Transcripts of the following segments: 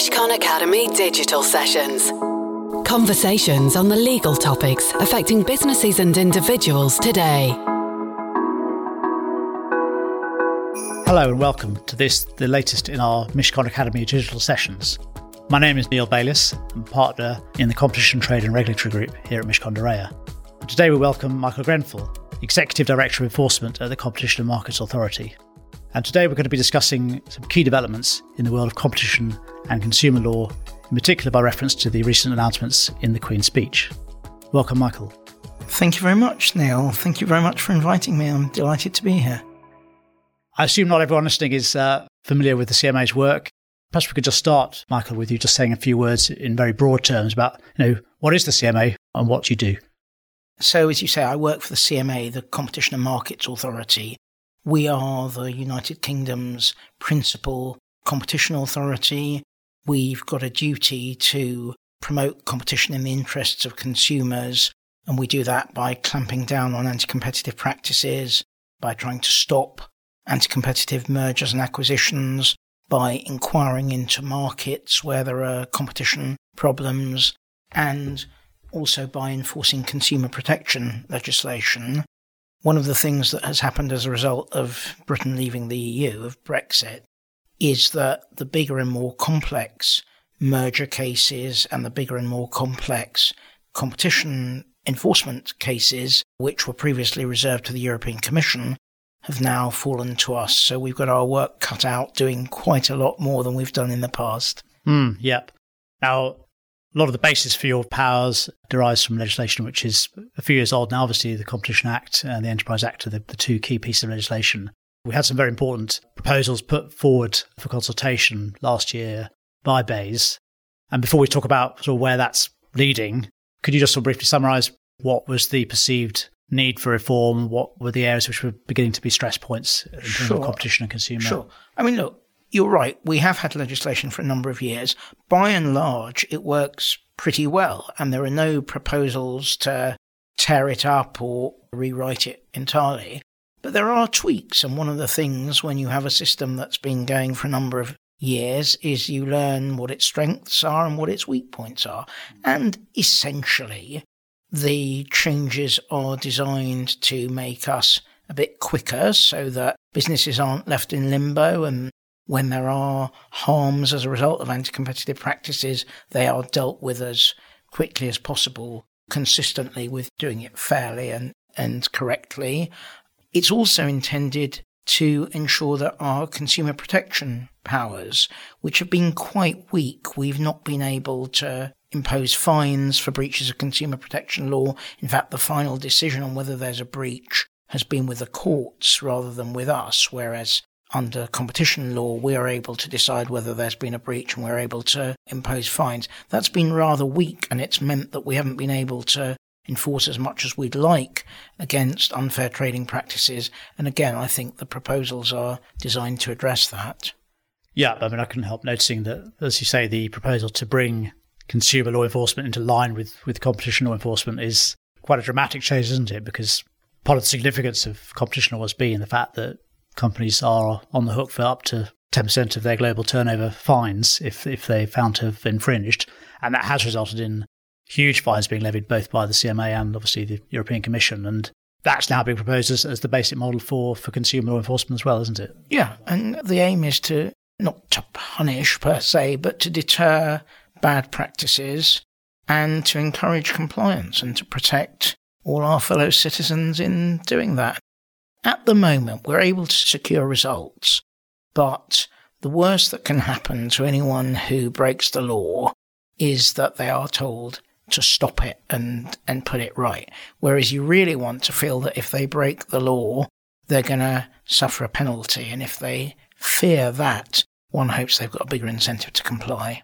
Mishcon Academy digital sessions. Conversations on the legal topics affecting businesses and individuals today. Hello and welcome to this, the latest in our Mishcon Academy digital sessions. My name is Neil Baylis, I'm partner in the Competition Trade and Regulatory Group here at Mishcon de Reya. Today we welcome Michael Grenfell, Executive Director of Enforcement at the Competition and Markets Authority. And today we're going to be discussing some key developments in the world of competition and consumer law, in particular by reference to the recent announcements in the Queen's speech. Welcome, Michael. Thank you very much, Neil. Thank you very much for inviting me. I'm delighted to be here. I assume not everyone listening is uh, familiar with the CMA's work. Perhaps we could just start, Michael, with you just saying a few words in very broad terms about, you know, what is the CMA and what you do? So, as you say, I work for the CMA, the Competition and Markets Authority, we are the United Kingdom's principal competition authority. We've got a duty to promote competition in the interests of consumers, and we do that by clamping down on anti competitive practices, by trying to stop anti competitive mergers and acquisitions, by inquiring into markets where there are competition problems, and also by enforcing consumer protection legislation. One of the things that has happened as a result of Britain leaving the EU, of Brexit, is that the bigger and more complex merger cases and the bigger and more complex competition enforcement cases, which were previously reserved to the European Commission, have now fallen to us. So we've got our work cut out doing quite a lot more than we've done in the past. Mm, yep. Now, a lot of the basis for your powers derives from legislation which is a few years old now. Obviously, the Competition Act and the Enterprise Act are the, the two key pieces of legislation. We had some very important proposals put forward for consultation last year by BEIS. And before we talk about sort of where that's leading, could you just sort of briefly summarise what was the perceived need for reform? What were the areas which were beginning to be stress points in terms sure. of competition and consumer? Sure. I mean, look, you're right. We have had legislation for a number of years. By and large, it works pretty well, and there are no proposals to tear it up or rewrite it entirely. But there are tweaks, and one of the things when you have a system that's been going for a number of years is you learn what its strengths are and what its weak points are. And essentially, the changes are designed to make us a bit quicker so that businesses aren't left in limbo and when there are harms as a result of anti competitive practices, they are dealt with as quickly as possible, consistently with doing it fairly and, and correctly. It's also intended to ensure that our consumer protection powers, which have been quite weak, we've not been able to impose fines for breaches of consumer protection law. In fact, the final decision on whether there's a breach has been with the courts rather than with us, whereas under competition law, we are able to decide whether there's been a breach and we're able to impose fines. That's been rather weak, and it's meant that we haven't been able to enforce as much as we'd like against unfair trading practices. And again, I think the proposals are designed to address that. Yeah, I mean, I couldn't help noticing that, as you say, the proposal to bring consumer law enforcement into line with, with competition law enforcement is quite a dramatic change, isn't it? Because part of the significance of competition law has been the fact that companies are on the hook for up to 10% of their global turnover fines if, if they found to have infringed. And that has resulted in huge fines being levied both by the CMA and obviously the European Commission. And that's now being proposed as, as the basic model for, for consumer law enforcement as well, isn't it? Yeah. And the aim is to not to punish per se, but to deter bad practices and to encourage compliance and to protect all our fellow citizens in doing that. At the moment, we're able to secure results, but the worst that can happen to anyone who breaks the law is that they are told to stop it and, and put it right. Whereas you really want to feel that if they break the law, they're going to suffer a penalty. And if they fear that, one hopes they've got a bigger incentive to comply.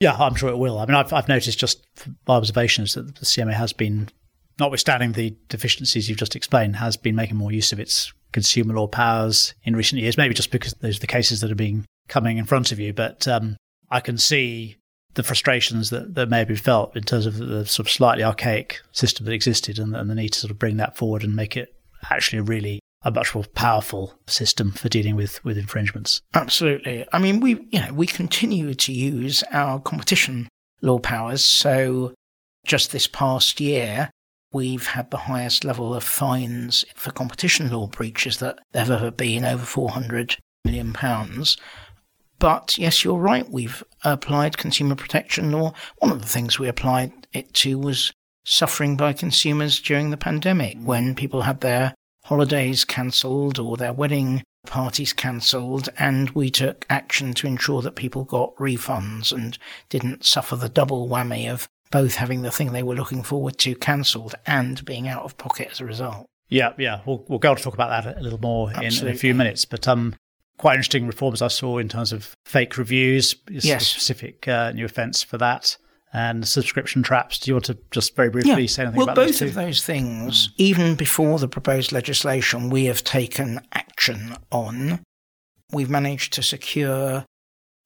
Yeah, I'm sure it will. I mean, I've, I've noticed just by observations that the CMA has been notwithstanding the deficiencies you've just explained, has been making more use of its consumer law powers in recent years, maybe just because those are the cases that are being coming in front of you. But um, I can see the frustrations that, that may be felt in terms of the sort of slightly archaic system that existed and, and the need to sort of bring that forward and make it actually a really a much more powerful system for dealing with, with infringements. Absolutely. I mean, we you know we continue to use our competition law powers. So just this past year, we've had the highest level of fines for competition law breaches that there have ever been, over 400 million pounds. But yes, you're right. We've applied consumer protection law. One of the things we applied it to was suffering by consumers during the pandemic when people had their holidays cancelled or their wedding parties cancelled, and we took action to ensure that people got refunds and didn't suffer the double whammy of both having the thing they were looking forward to cancelled and being out of pocket as a result. Yeah, yeah, we'll we'll go on to talk about that a little more in, in, a few minutes. But um, quite interesting reforms I saw in terms of fake reviews. Yes, specific uh, new offence for that and subscription traps. Do you want to just very briefly yeah. say anything well, about both of those things, mm. even before the proposed legislation, we have taken action on. We've managed to secure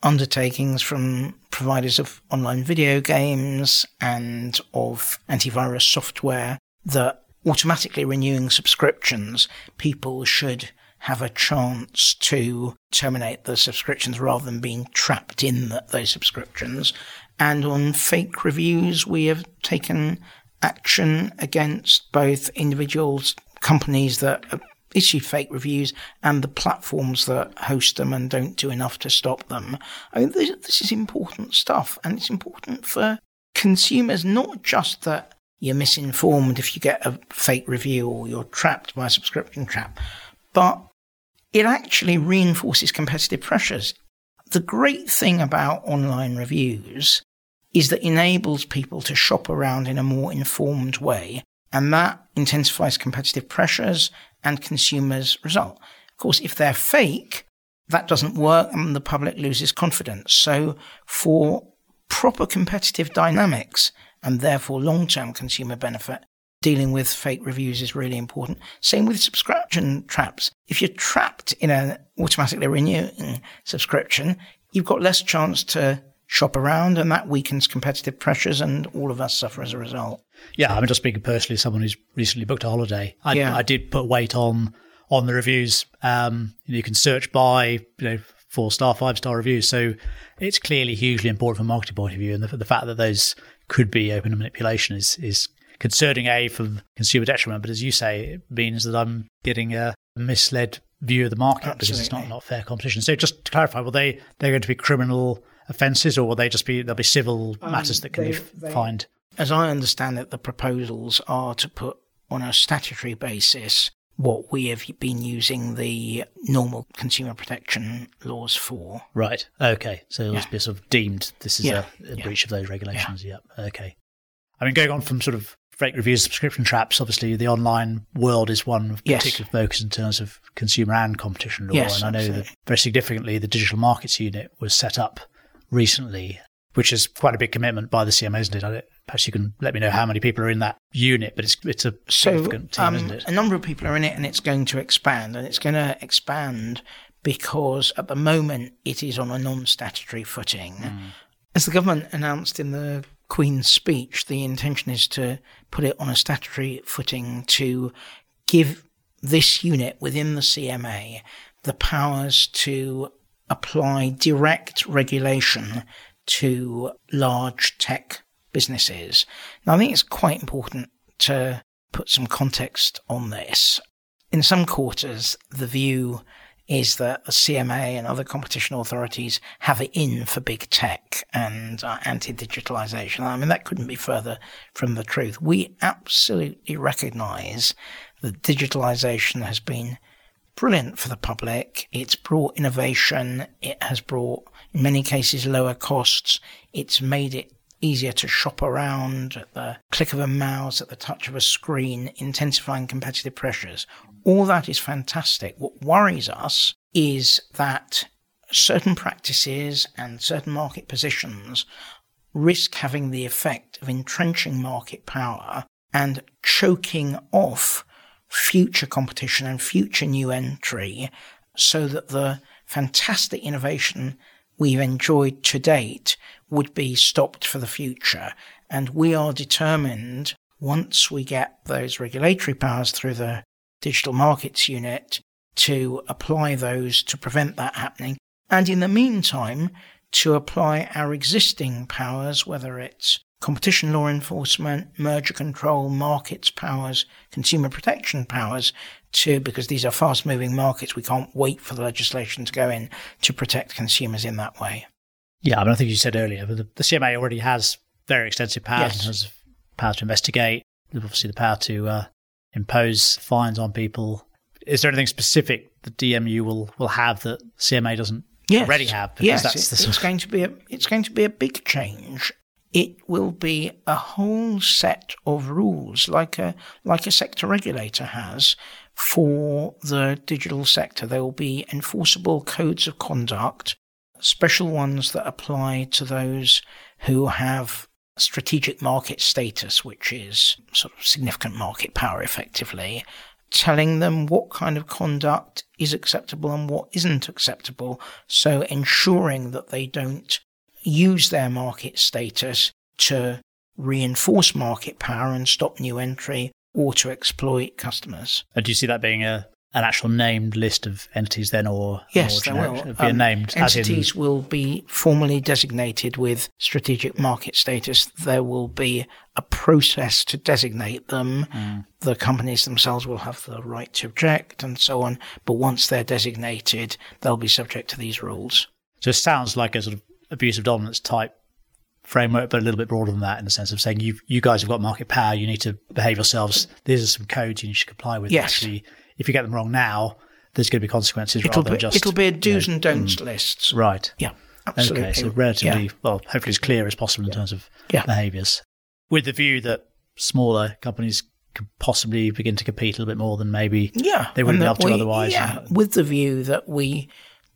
undertakings from providers of online video games and of antivirus software that automatically renewing subscriptions, people should have a chance to terminate the subscriptions rather than being trapped in the, those subscriptions. And on fake reviews, we have taken action against both individuals, companies that issue fake reviews, and the platforms that host them and don't do enough to stop them. I mean, this, this is important stuff, and it's important for consumers, not just that you're misinformed if you get a fake review or you're trapped by a subscription trap, but it actually reinforces competitive pressures. The great thing about online reviews is that it enables people to shop around in a more informed way, and that intensifies competitive pressures and consumers' result. Of course, if they're fake, that doesn't work and the public loses confidence. So, for proper competitive dynamics and therefore long term consumer benefit, dealing with fake reviews is really important. Same with subscription traps. If you're trapped in an automatically renewing subscription, you've got less chance to shop around, and that weakens competitive pressures, and all of us suffer as a result. Yeah, I'm just speaking personally, someone who's recently booked a holiday. I, yeah. I did put weight on on the reviews. Um, you can search by you know four star, five star reviews, so it's clearly hugely important from a marketing point of view, and the, the fact that those could be open to manipulation is is concerning. A for consumer detriment, but as you say, it means that I'm getting a misled view of the market Absolutely. because it's not not fair competition. So just to clarify, will they they're going to be criminal offences, or will they just be there'll be civil um, matters that can they, be they, fined? As I understand it, the proposals are to put on a statutory basis what we have been using the normal consumer protection laws for. Right. Okay. So it'll yeah. be sort of deemed this is yeah. a, a, breach of those regulations. Yeah. Yep. Okay. I mean, going on from sort of fake reviews, subscription traps, obviously the online world is one of yes. particular focus in terms of consumer and competition law. Yes, and I know absolutely. that very significantly the Digital Markets Unit was set up recently, which is quite a big commitment by the CMA, isn't it? Perhaps you can let me know how many people are in that unit, but it's it's a significant so, team, um, isn't it? A number of people are in it, and it's going to expand, and it's going to expand because at the moment it is on a non-statutory footing. Mm. As the government announced in the Queen's speech, the intention is to put it on a statutory footing to give this unit within the CMA the powers to apply direct regulation to large tech businesses. Now, I think it's quite important to put some context on this. In some quarters, the view is that the CMA and other competition authorities have it in for big tech and uh, anti-digitalization. I mean, that couldn't be further from the truth. We absolutely recognize that digitalization has been brilliant for the public. It's brought innovation. It has brought, in many cases, lower costs. It's made it easier to shop around at the click of a mouse, at the touch of a screen, intensifying competitive pressures. All that is fantastic. What worries us is that certain practices and certain market positions risk having the effect of entrenching market power and choking off future competition and future new entry so that the fantastic innovation we've enjoyed to date would be stopped for the future. And we are determined, once we get those regulatory powers through the Digital Markets Unit to apply those to prevent that happening. And in the meantime, to apply our existing powers, whether it's competition law enforcement, merger control, markets powers, consumer protection powers to, because these are fast moving markets, we can't wait for the legislation to go in to protect consumers in that way. Yeah, I mean, I think you said earlier, but the, the CMA already has very extensive powers yes. in terms of power to investigate, obviously the power to uh, impose fines on people. Is there anything specific that DMU will, will have that CMA doesn't yes. already have? Because yes, that's it, it's going to be a it's going to be a big change. It will be a whole set of rules, like a like a sector regulator has for the digital sector. There will be enforceable codes of conduct, special ones that apply to those who have strategic market status, which is sort of significant market power effectively, telling them what kind of conduct is acceptable and what isn't acceptable. So ensuring that they don't use their market status to reinforce market power and stop new entry or to exploit customers. And do you see that being a an actual named list of entities then, or yes, there will be um, named entities in... will be formally designated with strategic market status. There will be a process to designate them. Mm. The companies themselves will have the right to object and so on. But once they're designated, they'll be subject to these rules. So it sounds like a sort of abuse of dominance type framework, but a little bit broader than that in the sense of saying you you guys have got market power, you need to behave yourselves. These are some codes you need to comply with. Yes. Actually, if you get them wrong now, there's going to be consequences it'll rather be, just. It'll be a do's you know, and don'ts mm, lists. Right. Yeah. Absolutely. Okay, so relatively, yeah. well, hopefully as clear as possible in terms of yeah. behaviours. With the view that smaller companies could possibly begin to compete a little bit more than maybe yeah, they wouldn't be able to otherwise. Yeah, with the view that we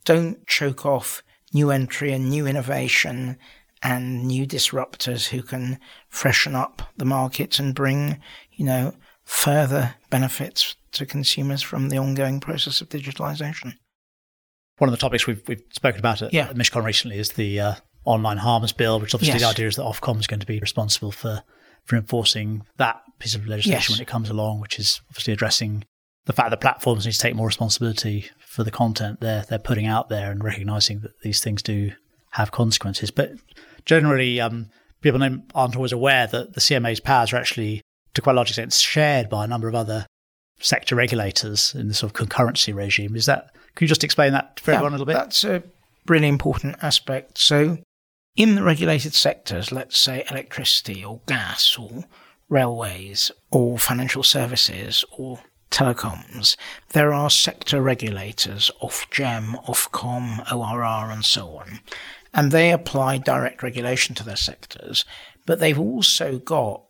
don't choke off new entry and new innovation and new disruptors who can freshen up the markets and bring, you know, further benefits to consumers from the ongoing process of digitalization. One of the topics we've, we've spoken about at, yeah. at Mishcon recently is the uh, online harms bill, which obviously yes. the idea is that Ofcom is going to be responsible for, for enforcing that piece of legislation yes. when it comes along, which is obviously addressing the fact that platforms need to take more responsibility for the content they're they're putting out there and recognizing that these things do have consequences. But generally, um, people aren't always aware that the CMA's powers are actually, to quite a large extent, shared by a number of other sector regulators in the sort of concurrency regime. Is that? Can you just explain that for yeah, everyone a little bit? That's a really important aspect. So, in the regulated sectors, let's say electricity or gas or railways or financial services or telecoms, there are sector regulators, Ofgem, Ofcom, ORR, and so on and they apply direct regulation to their sectors, but they've also got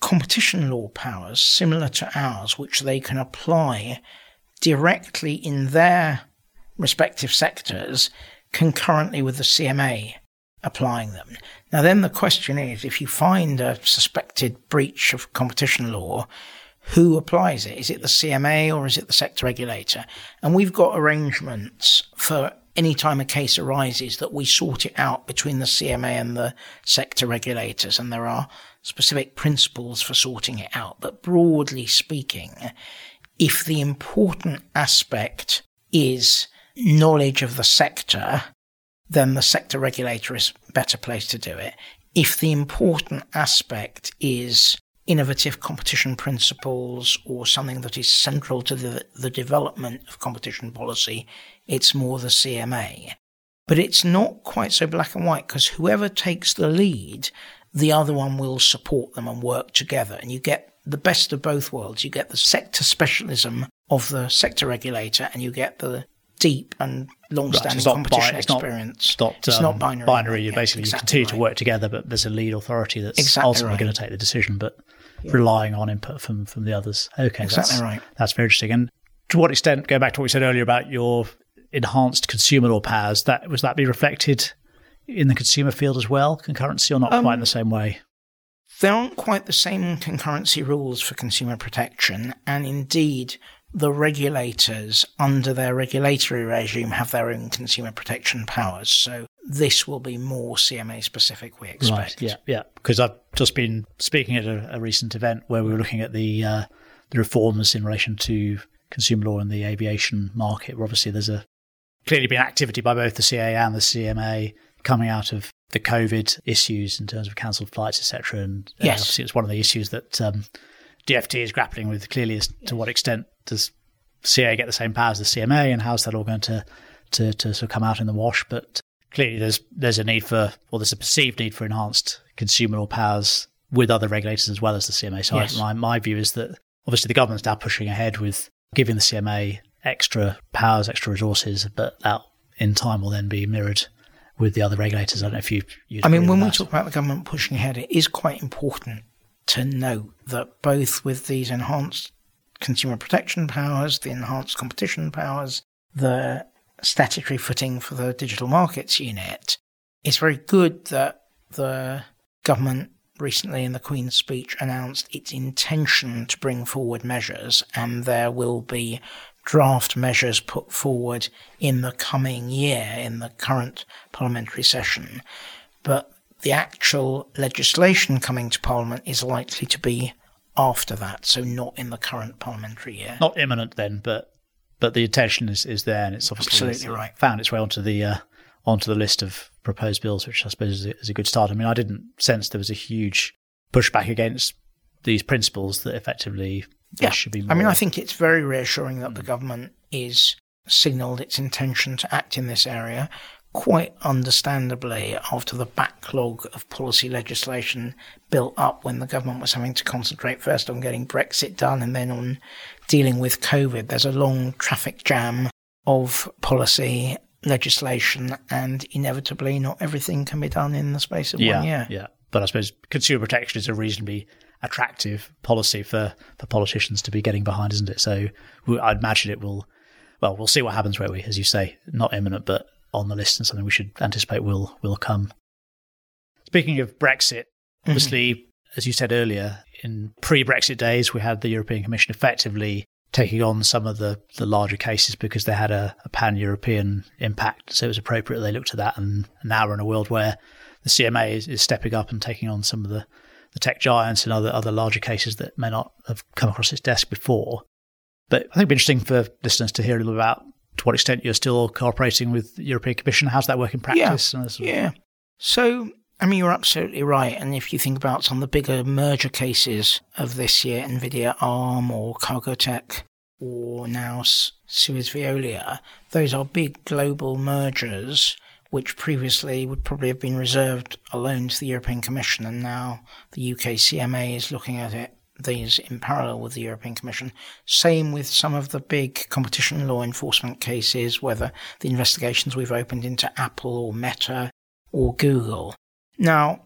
competition law powers similar to ours, which they can apply directly in their respective sectors concurrently with the CMA applying them. Now, then the question is if you find a suspected breach of competition law, who applies it? Is it the CMA or is it the sector regulator? And we've got arrangements for any time a case arises that we sort it out between the CMA and the sector regulators. And there are specific principles for sorting it out. But broadly speaking, if the important aspect is knowledge of the sector, then the sector regulator is better placed to do it. If the important aspect is innovative competition principles or something that is central to the, the development of competition policy, it's more the CMA. But it's not quite so black and white because whoever takes the lead, the other one will support them and work together. And you get the best of both worlds. You get the sector specialism of the sector regulator and you get the deep and long-standing right, competition bi- it's experience. Not, it's, not, um, not binary. Binary. You basically exactly you continue right. to work together, but there's a lead authority that's exactly ultimately right. going to take the decision, but yeah. relying on input from from the others. Okay, exactly that's, right. That's very interesting. And to what extent, going back to what we said earlier about your enhanced consumer law powers, that was that be reflected in the consumer field as well, concurrency, or not um, quite in the same way? There aren't quite the same concurrency rules for consumer protection, and indeed, the regulators under their regulatory regime have their own consumer protection powers. So this will be more CMA specific, we expect. Right, yeah, yeah. Because I've just been speaking at a, a recent event where we were looking at the uh, the reforms in relation to consumer law in the aviation market. Where obviously, there's a clearly been activity by both the CAA and the CMA coming out of the COVID issues in terms of cancelled flights, etc. And uh, Yes. obviously, it's one of the issues that um, DFT is grappling with clearly as to what extent does CA get the same powers as the CMA, and how's that all going to, to to sort of come out in the wash? But clearly, there's there's a need for, or there's a perceived need for enhanced consumer powers with other regulators as well as the CMA. So I- my my view is that obviously the government's now pushing ahead with giving the CMA extra powers, extra resources, but that in time will then be mirrored with the other regulators. I don't know if you. you I mean, when we talk about the government pushing ahead, it is quite important to note that both with these enhanced consumer protection powers, the enhanced competition powers, the statutory footing for the digital markets unit, it's very good that the government recently in the Queen's speech announced its intention to bring forward measures, and there will be draft measures put forward in the coming year, in the current parliamentary session. But the actual legislation coming to Parliament is likely to be after that, so not in the current parliamentary year. not imminent then, but but the intention is, is there, and it's obviously Absolutely right. found its way onto the uh, onto the list of proposed bills, which I suppose is a, is a good start. I mean, I didn't sense there was a huge pushback against these principles that effectively Yeah. should be. More. I mean, I think it's very reassuring that the government is signalled its intention to act in this area. Quite understandably, after the backlog of policy legislation built up when the government was having to concentrate first on getting Brexit done and then on dealing with COVID, there's a long traffic jam of policy legislation, and inevitably, not everything can be done in the space of yeah, one year. yeah. But I suppose consumer protection is a reasonably attractive policy for, for politicians to be getting behind, isn't it? So I'd imagine it will. Well, we'll see what happens, where we, as you say, not imminent, but on the list and something we should anticipate will will come. Speaking of Brexit, mm-hmm. obviously, as you said earlier, in pre-Brexit days, we had the European Commission effectively taking on some of the, the larger cases because they had a, a pan-European impact. So it was appropriate they looked at that. And now we're in a world where the CMA is, is stepping up and taking on some of the, the tech giants and other other larger cases that may not have come across its desk before. But I think it'd be interesting for listeners to hear a little about to what extent you're still cooperating with the European Commission. How's that work in practice? Of- Yeah. So, I mean, you're absolutely right. And if you think about some of the bigger merger cases of this year, NVIDIA ARM or Cargotec or now Suez Veolia, those are big global mergers which previously would probably have been reserved alone to the European Commission. And now the UK CMA is looking at it. These in parallel with the European Commission. Same with some of the big competition law enforcement cases, whether the investigations we've opened into Apple or Meta or Google. Now,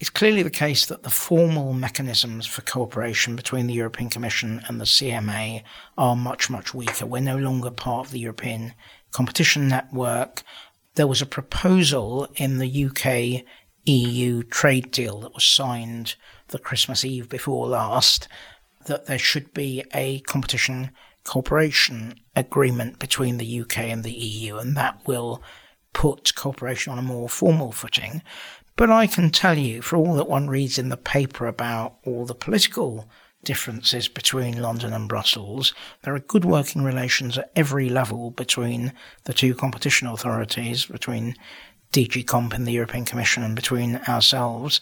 it's clearly the case that the formal mechanisms for cooperation between the European Commission and the CMA are much, much weaker. We're no longer part of the European Competition Network. There was a proposal in the UK EU trade deal that was signed the Christmas Eve before last that there should be a competition cooperation agreement between the UK and the EU, and that will put cooperation on a more formal footing. But I can tell you, for all that one reads in the paper about all the political differences between London and Brussels, there are good working relations at every level between the two competition authorities, between DG Comp and the European Commission, and between ourselves.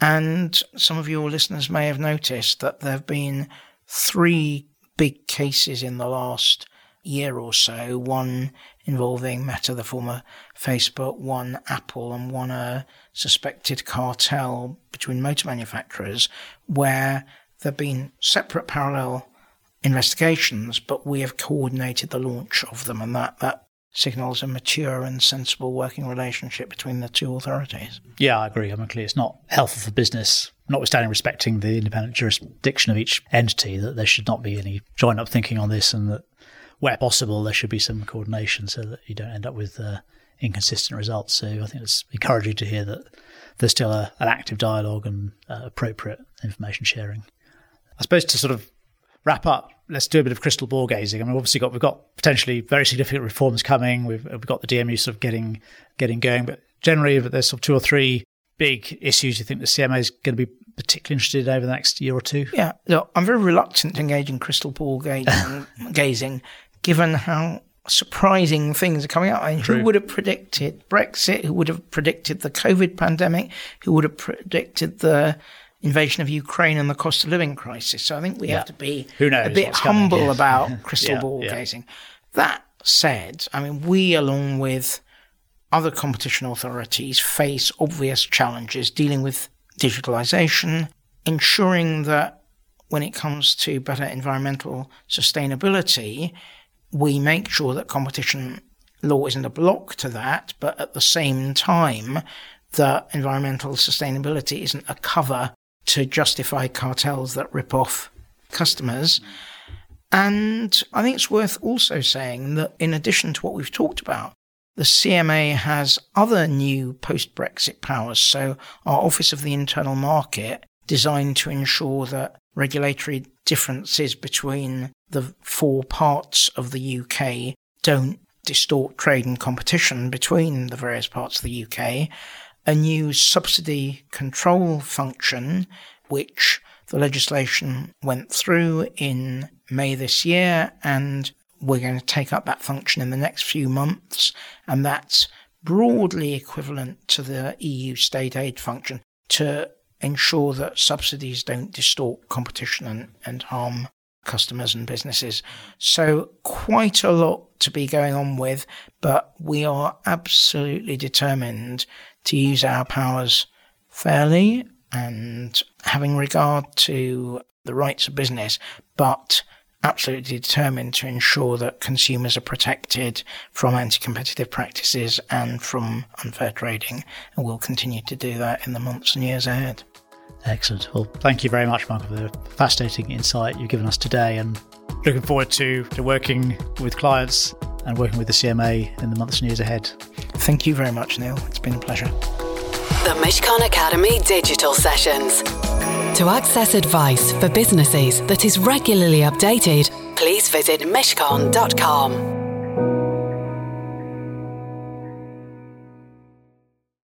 And some of your listeners may have noticed that there have been three big cases in the last year or so. One involving Meta, the former Facebook, one Apple, and one a suspected cartel between motor manufacturers, where there have been separate parallel investigations, but we have coordinated the launch of them, and that, that signals a mature and sensible working relationship between the two authorities. Yeah, I agree. I mean, clearly it's not helpful for business, notwithstanding respecting the independent jurisdiction of each entity, that there should not be any joined up thinking on this and that where possible there should be some coordination so that you don't end up with uh, inconsistent results. So I think it's encouraging to hear that there's still a, an active dialogue and uh, appropriate information sharing. I suppose to sort of wrap up, let's do a bit of crystal ball gazing. I mean, obviously got we've got potentially very significant reforms coming. We've we've got the DMU sort of getting getting going, but generally there's sort of two or three big issues you think the CMA is going to be particularly interested in over the next year or two? Yeah, look, I'm very reluctant to engage in crystal ball gazing, gazing given how surprising things are coming out. I mean, who would have predicted Brexit? Who would have predicted the COVID pandemic? Who would have predicted the invasion of Ukraine and the cost of living crisis? So I think we Yeah. have to be Who knows a bit coming, humble yes. about crystal Yeah, ball gazing. That said, I mean, we, along with other competition authorities, face obvious challenges dealing with digitalization, ensuring that when it comes to better environmental sustainability, we make sure that competition law isn't a block to that, but at the same time, that environmental sustainability isn't a cover to justify cartels that rip off customers. And I think it's worth also saying that in addition to what we've talked about, the CMA has other new post Brexit powers. So, our Office of the Internal Market, designed to ensure that regulatory differences between the four parts of the UK don't distort trade and competition between the various parts of the UK. A new subsidy control function, which the legislation went through in May this year, and we're going to take up that function in the next few months, and that's broadly equivalent to the EU state aid function to ensure that subsidies don't distort competition and, and harm customers and businesses. So, quite a lot to be going on with, but we are absolutely determined to use our powers fairly and having regard to the rights of business, but absolutely determined to ensure that consumers are protected from anti competitive practices and from unfair trading. And we'll continue to do that in the months and years ahead. Excellent. Well, thank you very much, Michael, for the fascinating insight you've given us today. And looking forward to, to working with clients and working with the CMA in the months and years ahead. Thank you very much, Neil. It's been a pleasure. The Mishcon Academy Digital Sessions. To access advice for businesses that is regularly updated, please visit mishcon.com.